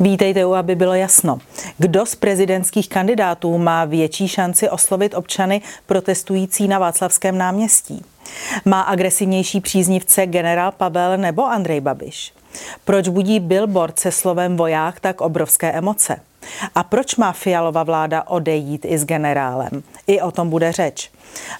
Vítejte u, aby bylo jasno. Kdo z prezidentských kandidátů má větší šanci oslovit občany protestující na Václavském náměstí? Má agresivnější příznivce generál Pavel nebo Andrej Babiš? Proč budí billboard se slovem voják tak obrovské emoce? A proč má Fialova vláda odejít i s generálem? I o tom bude řeč.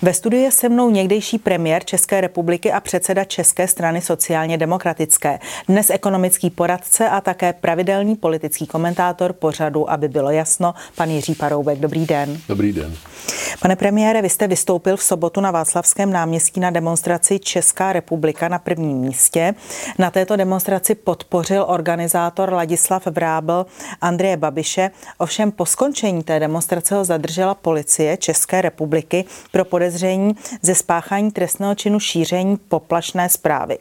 Ve studiu je se mnou někdejší premiér České republiky a předseda České strany sociálně demokratické, dnes ekonomický poradce a také pravidelný politický komentátor pořadu, aby bylo jasno, pan Jiří Paroubek. Dobrý den. Dobrý den. Pane premiére, vy jste vystoupil v sobotu na Václavském náměstí na demonstraci Česká republika na prvním místě. Na této demonstraci podpořil organizátor Ladislav Vrábl Andreje Babiše. Ovšem po skončení té demonstrace ho zadržela policie České republiky pro podezření ze spáchání trestného činu šíření poplašné zprávy.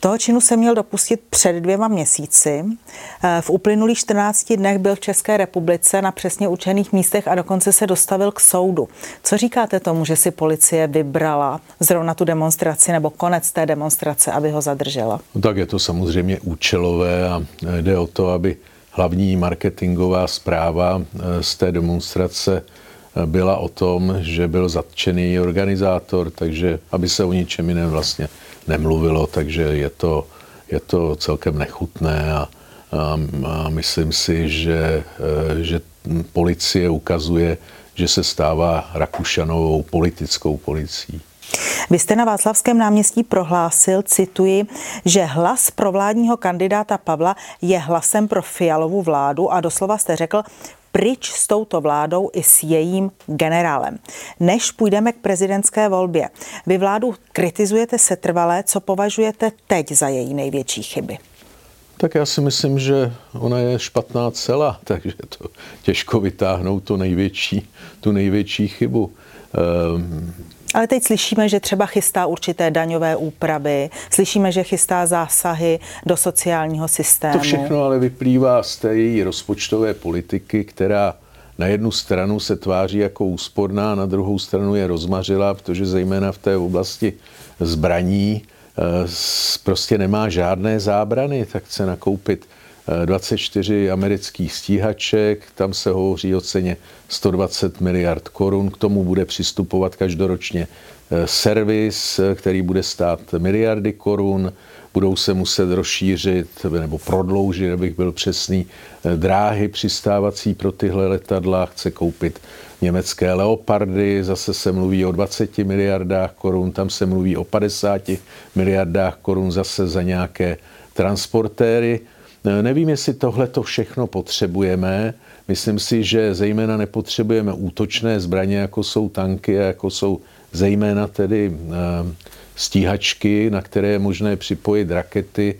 Toho činu se měl dopustit před dvěma měsíci. V uplynulých 14 dnech byl v České republice na přesně určených místech a dokonce se dostavil k soudu. Co říkáte tomu, že si policie vybrala zrovna tu demonstraci nebo konec té demonstrace, aby ho zadržela? No tak je to samozřejmě účelové a jde o to, aby hlavní marketingová zpráva eh, z té demonstrace eh, byla o tom, že byl zatčený organizátor, takže aby se o ničem jiném vlastně nemluvilo, takže je to, je to celkem nechutné a, a, a myslím si, že, eh, že policie ukazuje, že se stává Rakušanovou politickou policií. Vy jste na Václavském náměstí prohlásil, cituji, že hlas pro vládního kandidáta Pavla je hlasem pro Fialovu vládu a doslova jste řekl, pryč s touto vládou i s jejím generálem. Než půjdeme k prezidentské volbě, vy vládu kritizujete setrvalé, co považujete teď za její největší chyby? Tak já si myslím, že ona je špatná celá, takže to těžko vytáhnout to největší, tu největší chybu. Um, ale teď slyšíme, že třeba chystá určité daňové úpravy, slyšíme, že chystá zásahy do sociálního systému. To všechno ale vyplývá z té její rozpočtové politiky, která na jednu stranu se tváří jako úsporná, na druhou stranu je rozmařila, protože zejména v té oblasti zbraní Eh, prostě nemá žádné zábrany, tak chce nakoupit 24 eh, amerických stíhaček, tam se hovoří o ceně 120 miliard korun, k tomu bude přistupovat každoročně eh, servis, který bude stát miliardy korun, budou se muset rozšířit nebo prodloužit, abych byl přesný, dráhy přistávací pro tyhle letadla, chce koupit německé leopardy, zase se mluví o 20 miliardách korun, tam se mluví o 50 miliardách korun zase za nějaké transportéry. Nevím, jestli tohle to všechno potřebujeme. Myslím si, že zejména nepotřebujeme útočné zbraně, jako jsou tanky jako jsou zejména tedy eh, stíhačky, na které je možné připojit rakety,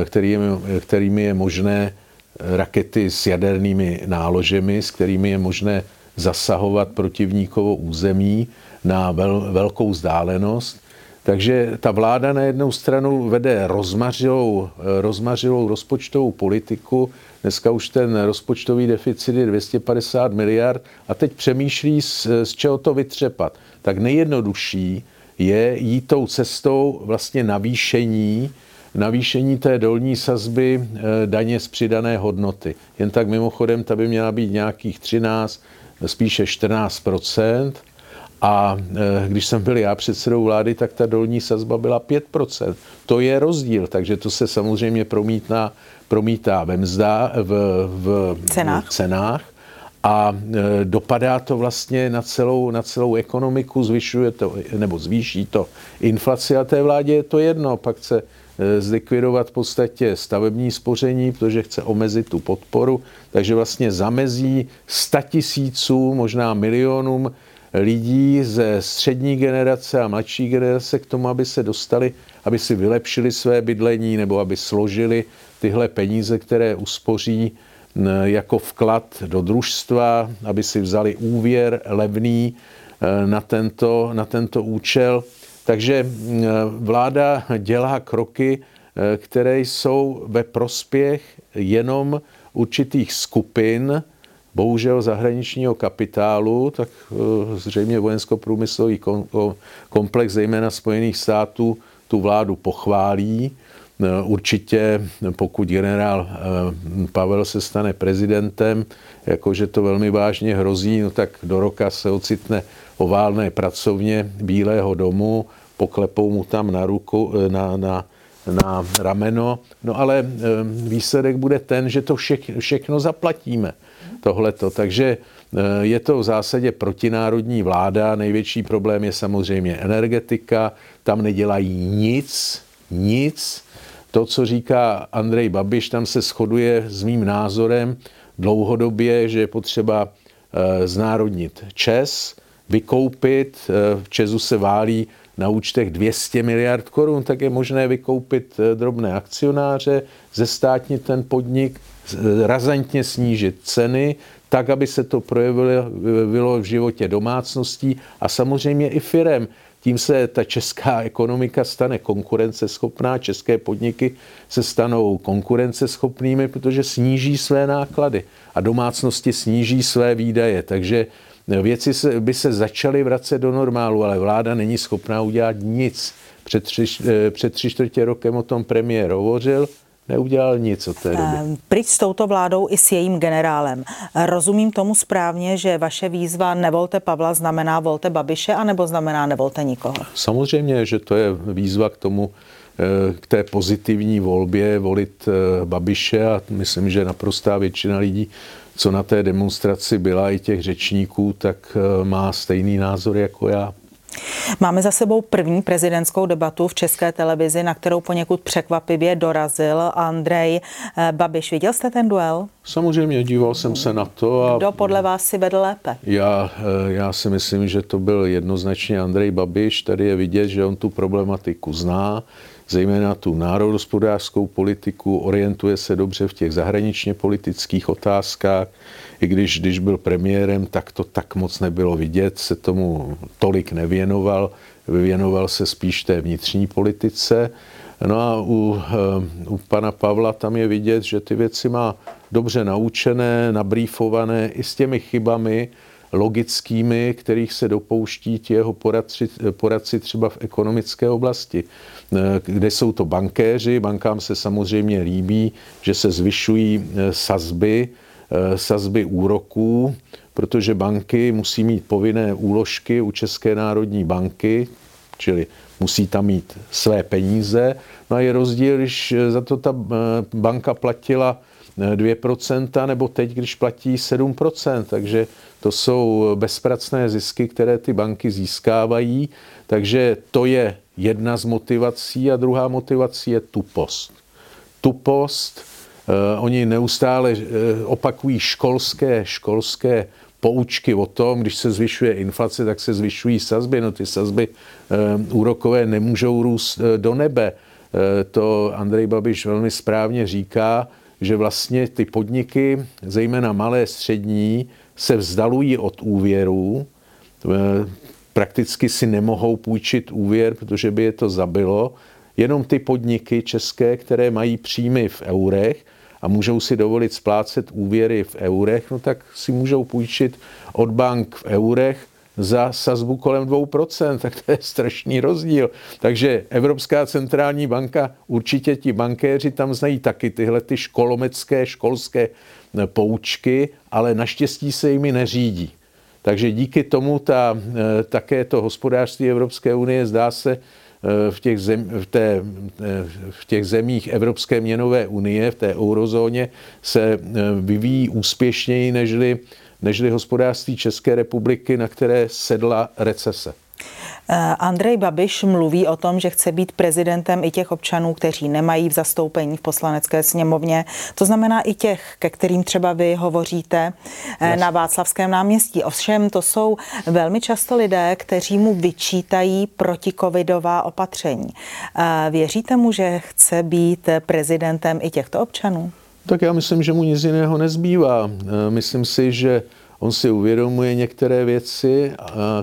eh, kterými, kterými je možné eh, rakety s jadernými náložemi, s kterými je možné zasahovat protivníkovo území na vel, velkou vzdálenost. Takže ta vláda na jednou stranu vede rozmařilou, rozmařilou rozpočtovou politiku. Dneska už ten rozpočtový deficit je 250 miliard a teď přemýšlí, z, z čeho to vytřepat. Tak nejjednodušší je jít tou cestou vlastně navýšení navýšení té dolní sazby eh, daně z přidané hodnoty. Jen tak mimochodem, ta by měla být nějakých 13, spíše 14 a e, když jsem byl já předsedou vlády, tak ta dolní sazba byla 5%. To je rozdíl, takže to se samozřejmě promítá, promítá ve mzda, v, v cenách. cenách a e, dopadá to vlastně na celou, na celou ekonomiku, zvyšuje to, nebo zvýší to inflaci a té vládě je to jedno, pak se Eh, zlikvidovat v podstatě stavební spoření, protože chce omezit tu podporu, takže vlastně zamezí statisíců, možná milionům lidí ze střední generace a mladší generace k tomu, aby se dostali, aby si vylepšili své bydlení nebo aby složili tyhle peníze, které uspoří jako vklad do družstva, aby si vzali úvěr levný eh, na tento, na tento účel. Takže vláda dělá kroky, eh, které jsou ve prospěch jenom určitých skupin, bohužel zahraničního kapitálu, tak eh, zřejmě vojensko-průmyslový komplex, zejména Spojených států, tu vládu pochválí. určitě, pokud generál Pavel se stane prezidentem, jakože to velmi vážně hrozí, no tak do roka se ocitne o válné pracovně Bílého domu, poklepou mu tam na ruku, na, na, na rameno, no ale výsledek bude ten, že to vše, všechno zaplatíme, tohleto. Takže je to v zásadě protinárodní vláda, největší problém je samozřejmě energetika, tam nedělají nic, nic. To, co říká Andrej Babiš, tam se shoduje s mým názorem dlouhodobě, že je potřeba znárodnit ČES, vykoupit, v Česu se válí na účtech 200 miliard korun, tak je možné vykoupit drobné akcionáře, zestátnit ten podnik, razantně snížit ceny, tak, aby se to projevilo v životě domácností a samozřejmě i firem. Tím se ta česká ekonomika stane konkurenceschopná, české podniky se stanou konkurenceschopnými, protože sníží své náklady a domácnosti sníží své výdaje. Takže věci by se začaly vracet do normálu, ale vláda není schopná udělat nic. Před tři, před tři čtvrtě rokem o tom premiér hovořil, neudělal nic od té doby. Ehm, pryč s touto vládou i s jejím generálem. Rozumím tomu správně, že vaše výzva nevolte Pavla znamená volte Babiše, anebo znamená nevolte nikoho? Samozřejmě, že to je výzva k tomu, eh, k té pozitivní volbě volit eh, Babiše a myslím, že naprostá většina lidí, co na té demonstraci byla, i těch řečníků, tak eh, má stejný názor jako já. Máme za sebou první prezidentskou debatu v české televizi, na kterou poněkud překvapivě dorazil Andrej eh, Babiš. Viděl jste ten duel? Samozřejmě, díval jsem se na to. A Kdo podle vás si vedl lépe? Já, eh, já si myslím, že to byl jednoznačně Andrej Babiš. Tady je vidět, že on tu problematiku zná, zejména tu národospodářskou politiku, orientuje se dobře v těch zahraničně politických otázkách i když, když byl premiérem, tak to tak moc nebylo vidět, se tomu tolik nevěnoval, věnoval se spíš té vnitřní politice. No a u, eh, u pana Pavla tam je vidět, že ty věci má dobře naučené, nabrýfované i s těmi chybami logickými, kterých se dopouští ti jeho poradci, poradci třeba v ekonomické oblasti, eh, kde jsou to bankéři. Bankám se samozřejmě líbí, že se zvyšují eh, sazby, Eh, sazby úroků, protože banky musí mít povinné úložky u České národní banky, čili musí tam mít své peníze. No a je rozdíl, když za to ta banka platila 2%, eh, nebo teď, když platí 7%. Takže to jsou bezpracné zisky, které ty banky získávají. Takže to je jedna z motivací a druhá motivací je tupost. Tupost, Eh, oni neustále eh, opakují školské, školské poučky o tom, když se zvyšuje inflace, tak se zvyšují sazby. No ty sazby eh, úrokové nemůžou růst do nebe. To Andrej Babiš velmi správně říká, že vlastně ty podniky, zejména malé, střední, se vzdalují od úvěrů, prakticky si nemohou půjčit úvěr, protože by je to zabilo. Jenom ty podniky české, které mají příjmy v eurech, a můžou si dovolit splácet úvěry v eurech, no tak si můžou půjčit od bank v eurech za sazbu kolem 2%, tak to je strašný rozdíl. Takže Evropská centrální banka, určitě ti bankéři tam znají taky tyhle ty školomecké, školské poučky, ale naštěstí se jimi neřídí. Takže díky tomu ta, eh, také to hospodářství Evropské unie zdá se, Eh, v těch, zem, v, té, eh, v těch zemích Evropské měnové unie, v té eurozóně, se eh, vyvíjí úspěšněji nežli, nežli hospodářství České republiky, na které sedla recese. Eh, Andrej Babiš mluví o tom, že chce být prezidentem i těch občanů, kteří nemají v zastoupení v poslanecké sněmovně. To znamená i těch, ke kterým třeba vy hovoříte yes. na Václavském náměstí. Ovšem, to jsou velmi často lidé, kteří mu vyčítají protikovidová opatření. Eh, věříte mu, že chce být prezidentem i těchto občanů? Tak já myslím, že mu nic jiného nezbývá. Eh, myslím si, že On si uvědomuje některé věci,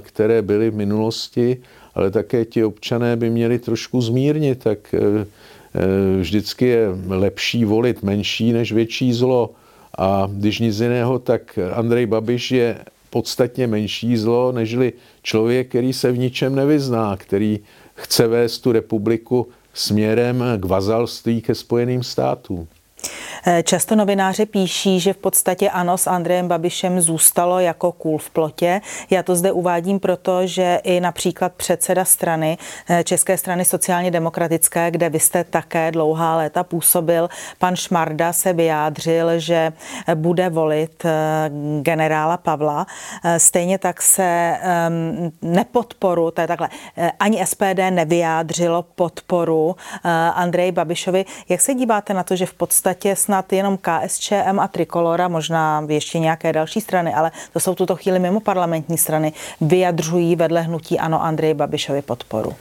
které byly v minulosti, ale také ti občané by měli trošku zmírnit, tak e, e, vždycky je lepší volit menší než větší zlo. A když nic jiného, tak Andrej Babiš je podstatně menší zlo, nežli člověk, který se v ničem nevyzná, který chce vést tu republiku směrem k vazalství ke Spojeným státům. Eh, často novináři píší, že v podstatě ano s Andrejem Babišem zůstalo jako kůl v plotě. Já to zde uvádím proto, že i například předseda strany, eh, České strany sociálně demokratické, kde vy jste také dlouhá léta působil, pan Šmarda se vyjádřil, že bude volit eh, generála Pavla. Stejně tak se ehm, nepodporu, to je takhle, ani SPD nevyjádřilo podporu Andreji Babišovi. Jak se díváte na to, že v podstatě snad snad jenom KSČM a Trikolora, možná ještě nějaké další strany, ale to jsou tuto chvíli mimo parlamentní strany, vyjadřují vedle hnutí ano Andreji Babišovi podporu.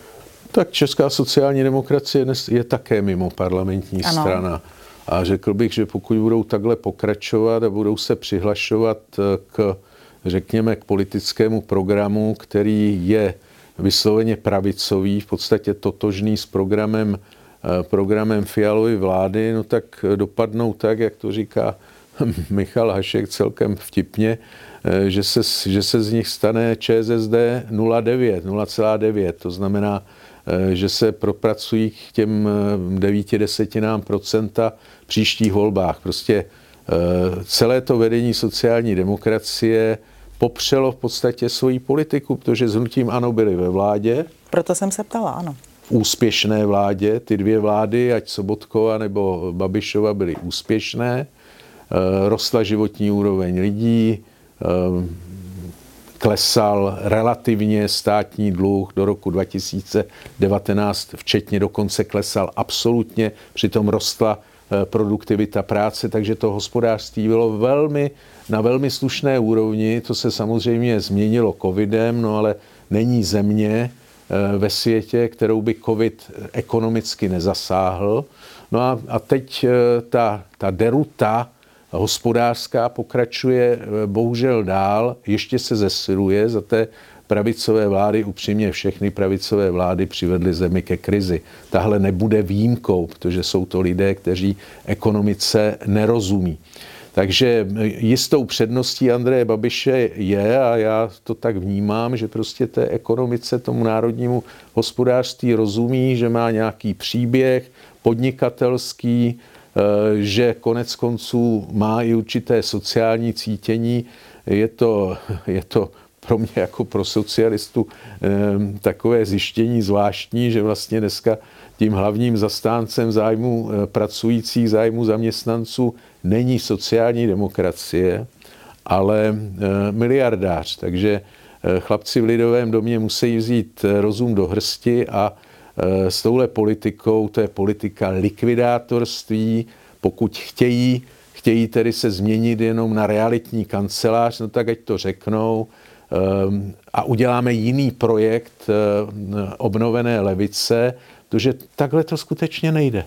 Tak Česká sociální demokracie je také mimo parlamentní ano. strana. A řekl bych, že pokud budou takhle pokračovat a budou se přihlašovat eh, k, řekněme, k politickému programu, který je vysloveně pravicový, v podstatě totožný s programem programem Fialovy vlády, no tak dopadnou tak, jak to říká Michal Hašek celkem vtipně, eh, že se, že se z nich stane ČSSD 0,9, 0,9. To znamená, eh, že se propracují k těm 9 desetinám procenta příštích volbách. Prostě celé to vedení sociální demokracie popřelo v podstatě svoji politiku, protože s hnutím ANO byli ve vládě. Proto jsem se ptala, ano úspěšné vládě. Ty dvě vlády, ať Sobotkova nebo Babišova, byly úspěšné. Eh, rostla životní úroveň lidí, eh, klesal relativně státní dluh do roku 2019, včetně dokonce klesal absolutně, přitom rostla eh, produktivita práce, takže to hospodářství bylo velmi, na velmi slušné úrovni. To se samozřejmě změnilo covidem, no ale není země, ve světě, kterou by COVID ekonomicky nezasáhl. No a, a teď eh, ta, ta deruta hospodářská pokračuje eh, bohužel dál, ještě se zesiluje za té pravicové vlády, upřímně všechny pravicové vlády přivedly zemi ke krizi. Tahle nebude výjimkou, protože jsou to lidé, kteří ekonomice nerozumí. Takže jistou předností Andreje Babiše je, a já to tak vnímám, že prostě té ekonomice, tomu národnímu hospodářství rozumí, že má nějaký příběh podnikatelský, eh, že konec konců má i určité sociální cítění. Je to, je to pro mě jako pro socialistu eh, takové zjištění zvláštní, že vlastně dneska tím hlavním zastáncem zájmu eh, pracujících, zájmu zaměstnanců není sociální demokracie, ale eh, miliardář. Takže eh, chlapci v Lidovém domě musí vzít rozum do hrsti a s touhle politikou, to je politika likvidátorství, pokud chtějí, chtějí tedy se změnit jenom na realitní kancelář, no tak ať to řeknou a uděláme jiný projekt obnovené levice, protože takhle to skutečně nejde.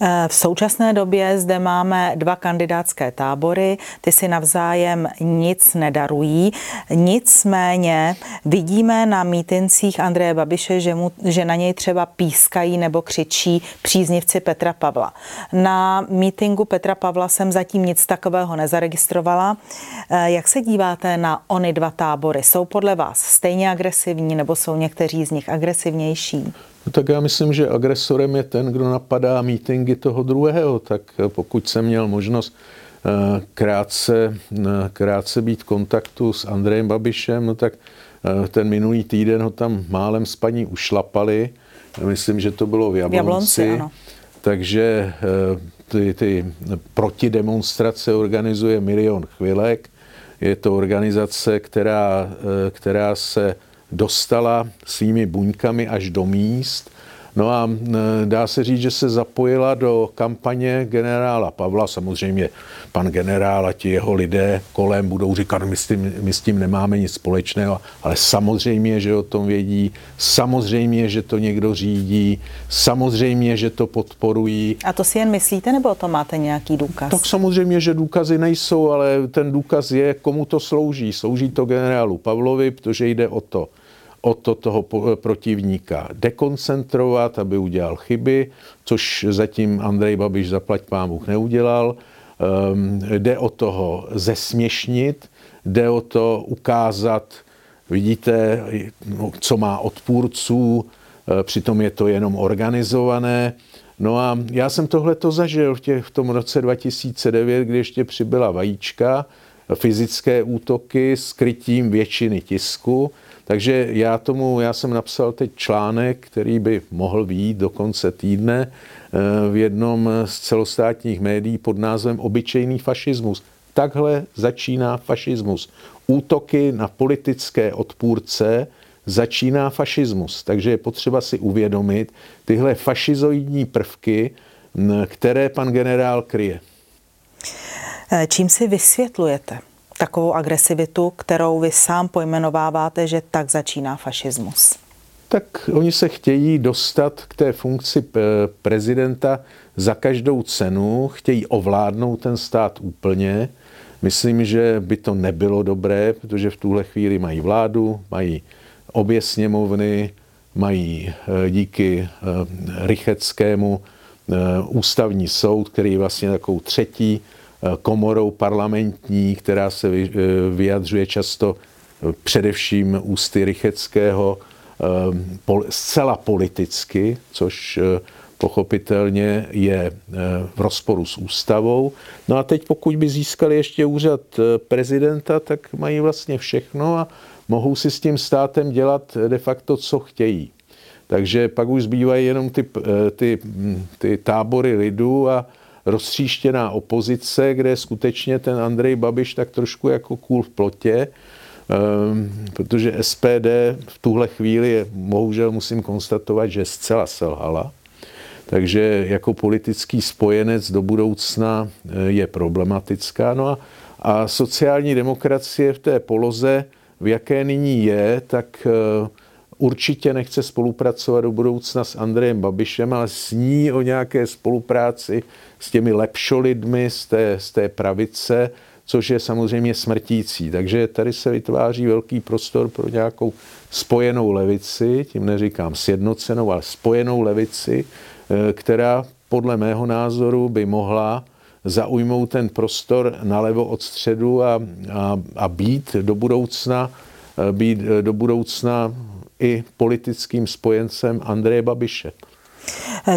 Eh, v současné době zde máme dva kandidátské tábory, ty si navzájem nic nedarují. Nicméně vidíme na mítincích Andreje Babiše, že, mu, že na něj třeba pískají nebo křičí příznivci Petra Pavla. Na mítingu Petra Pavla jsem zatím nic takového nezaregistrovala. Eh, jak se díváte na ony dva tábory? Jsou podle vás stejně agresivní nebo jsou někteří z nich agresivnější? No tak já myslím, že agresorem je ten, kdo napadá mítingy toho druhého. Tak pokud jsem měl možnost eh, krátce, eh, krátce být v kontaktu s Andrejem Babišem, no tak eh, ten minulý týden ho tam málem s paní ušlapali. Myslím, že to bylo v Jablonci. V Jablonci ano. Takže ty, ty protidemonstrace organizuje Milion chvilek. Je to organizace, která, která se dostala svými buňkami až do míst. No a dá se říct, že se zapojila do kampaně generála Pavla. Samozřejmě pan generál a ti jeho lidé kolem budou říkat, my s, tím, my s tím nemáme nic společného, ale samozřejmě, že o tom vědí, samozřejmě, že to někdo řídí, samozřejmě, že to podporují. A to si jen myslíte, nebo to máte nějaký důkaz? Tak samozřejmě, že důkazy nejsou, ale ten důkaz je, komu to slouží. Slouží to generálu Pavlovi, protože jde o to, o to toho protivníka dekoncentrovat, aby udělal chyby, což zatím Andrej Babiš zaplať Bůh neudělal. Um, jde o toho zesměšnit, jde o to ukázat, vidíte, co má odpůrců, přitom je to jenom organizované. No a já jsem tohle to zažil v, těch, v tom roce 2009, kdy ještě přibyla vajíčka, fyzické útoky s krytím většiny tisku. Takže já tomu, já jsem napsal teď článek, který by mohl výjít do konce týdne eh, v jednom z celostátních médií pod názvem Obyčejný fašismus. Takhle začíná fašismus. Útoky na politické odpůrce začíná fašismus. Takže je potřeba si uvědomit tyhle fašizoidní prvky, které pan generál kryje. Eh, čím si vysvětlujete takovou agresivitu, kterou vy sám pojmenováváte, že tak začíná fašismus? Tak oni se chtějí dostat k té funkci eh, prezidenta za každou cenu, chtějí ovládnout ten stát úplně. Myslím, že by to nebylo dobré, protože v tuhle chvíli mají vládu, mají obě sněmovny, mají eh, díky Rycheckému ústavní soud, který je vlastně takovou třetí komorou parlamentní, která se eh, vyjadřuje často eh, především ústy Rycheckého eh, zcela politicky, což pochopitelně je v rozporu s ústavou. No a teď pokud by získali ještě úřad prezidenta, tak mají vlastně všechno a mohou si s tím státem dělat de facto, co chtějí. Takže pak už zbývají jenom ty, ty, ty tábory lidu a, roztříštěná opozice, kde je skutečně ten Andrej Babiš tak trošku jako kůl v plotě, ehm, protože SPD v tuhle chvíli je, bohužel musím konstatovat, že zcela selhala. Takže jako politický spojenec do budoucna eh, je problematická. No a, a sociální demokracie v té poloze, v jaké nyní je, tak uh, určitě nechce spolupracovat do budoucna s Andrejem Babišem, ale sní o nějaké spolupráci s těmi lepšolidmi z té, z té pravice, což je samozřejmě smrtící. Takže tady se vytváří velký prostor pro nějakou spojenou levici, tím neříkám sjednocenou, ale spojenou levici, eh, která podle mého názoru by mohla zaujmout ten prostor nalevo od středu a, a, a být do budoucna, eh, být eh, do budoucna i politickým spojencem Andreje Babiše.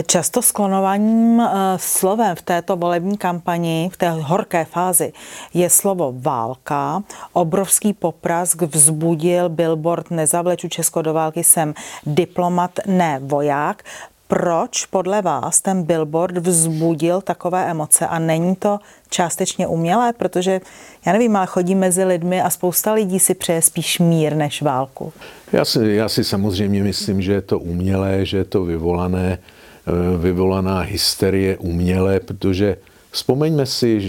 Často sklonovaným eh, slovem v této volební kampani, v té horké fázi, je slovo válka. Obrovský poprask vzbudil billboard Nezavleču Česko do války jsem diplomat, ne voják proč podle vás ten billboard vzbudil takové emoce a není to částečně umělé, protože já nevím, ale chodí mezi lidmi a spousta lidí si přeje spíš mír než válku. Já si, já si samozřejmě myslím, že je to umělé, že je to vyvolané, eh, vyvolaná hysterie umělé, protože Vzpomeňme si,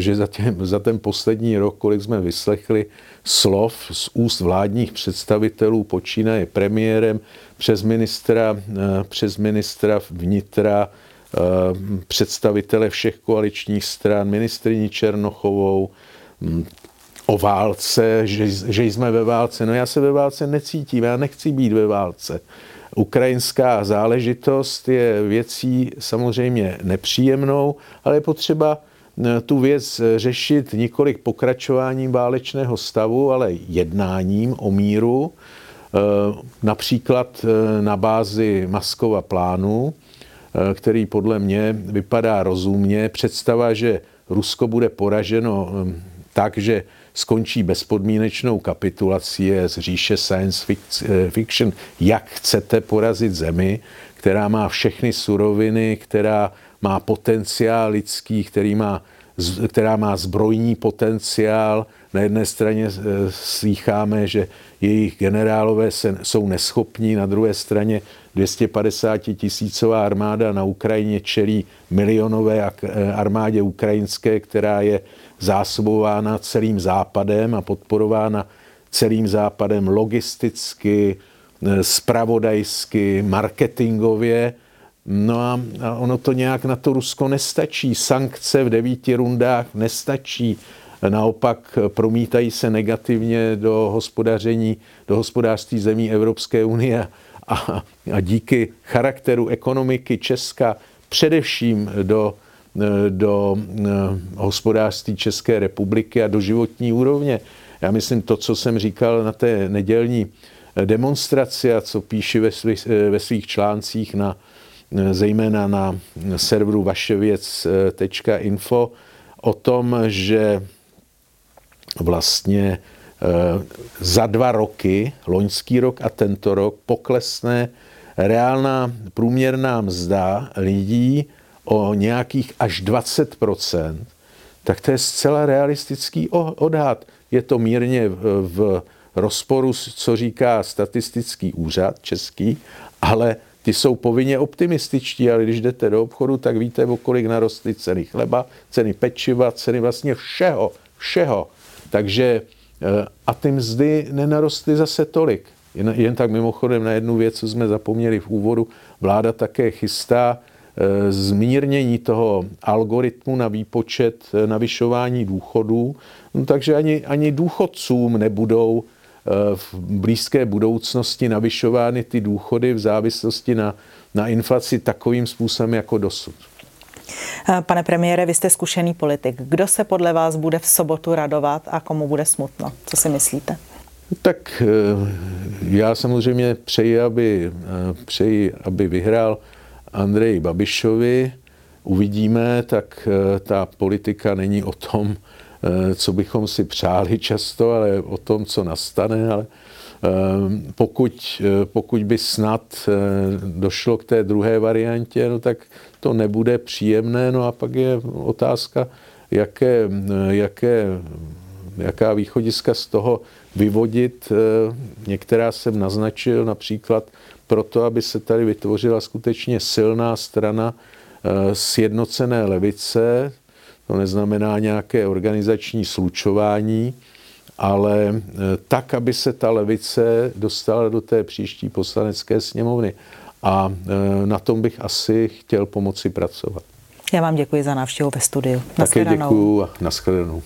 že, za, tě, za ten poslední rok, kolik jsme vyslechli slov z úst vládních představitelů, počínaje premiérem, přes ministra, eh, přes ministra vnitra, eh, představitele všech koaličních stran, ministriní Černochovou, hm, o válce, že, že jsme ve válce. No já se ve válce necítím, já nechci být ve válce. Ukrajinská záležitost je věcí samozřejmě nepříjemnou, ale je potřeba eh, tu věc řešit několik pokračováním válečného stavu, ale jednáním o míru, eh, například eh, na bázi Maskova plánu, který podle mě vypadá rozumně. Představa, že Rusko bude poraženo tak, že skončí bezpodmínečnou kapitulací z říše science fiction. Jak chcete porazit zemi, která má všechny suroviny, která má potenciál lidský, který má, která má zbrojní potenciál. Na jedné straně eh, slýcháme, že jejich generálové se, jsou neschopní, na druhé straně 250 tisícová armáda na Ukrajině čelí milionové eh, armádě ukrajinské, která je zásobována celým západem a podporována celým západem logisticky, eh, spravodajsky, marketingově. No a ono to nějak na to Rusko nestačí. Sankce v devíti rundách nestačí. Naopak promítají se negativně do hospodaření, do hospodářství zemí Evropské unie a, a díky charakteru ekonomiky Česka především do do eh, hospodářství České republiky a do životní úrovně. Já myslím to, co jsem říkal na té nedělní demonstraci a co píši ve, svých, ve svých článcích na, zejména na serveru vaševěc.info o tom, že vlastně za dva roky, loňský rok a tento rok, poklesne reálná průměrná mzda lidí o nějakých až 20% tak to je zcela realistický odhad. Je to mírně v rozporu, co říká statistický úřad český, ale ty jsou povinně optimističtí, ale když jdete do obchodu, tak víte, o kolik narostly ceny chleba, ceny pečiva, ceny vlastně všeho, všeho. Takže eh, a ty mzdy nenarostly zase tolik. Jen, jen tak mimochodem na jednu věc, co jsme zapomněli v úvodu, vláda také chystá zmírnění toho algoritmu na výpočet eh, navyšování důchodů, no, takže ani, ani důchodcům nebudou eh, v blízké budoucnosti navyšovány ty důchody v závislosti na, na inflaci takovým způsobem jako dosud. Pane premiére, vy jste zkušený politik. Kdo se podle vás bude v sobotu radovat a komu bude smutno? Co si myslíte? Tak já samozřejmě přeji, aby, přeji, aby vyhrál Andreji Babišovi. Uvidíme, tak eh, ta politika není o tom, eh, co bychom si přáli často, ale o tom, co nastane. Ale eh, pokud, pokud by snad došlo k té druhé variantě, no tak to nebude příjemné. No a pak je otázka, jaké, jaké, jaká východiska z toho vyvodit. Některá jsem naznačil, například proto, aby se tady vytvořila skutečně silná strana eh, sjednocené levice, to neznamená nějaké organizační slučování, ale eh, tak, aby se ta levice dostala do té příští poslanecké sněmovny. A eh, na tom bych asi chtěl pomoci pracovat. Já vám děkuji za návštěvu ve studiu. Také děkuji a nashledanou.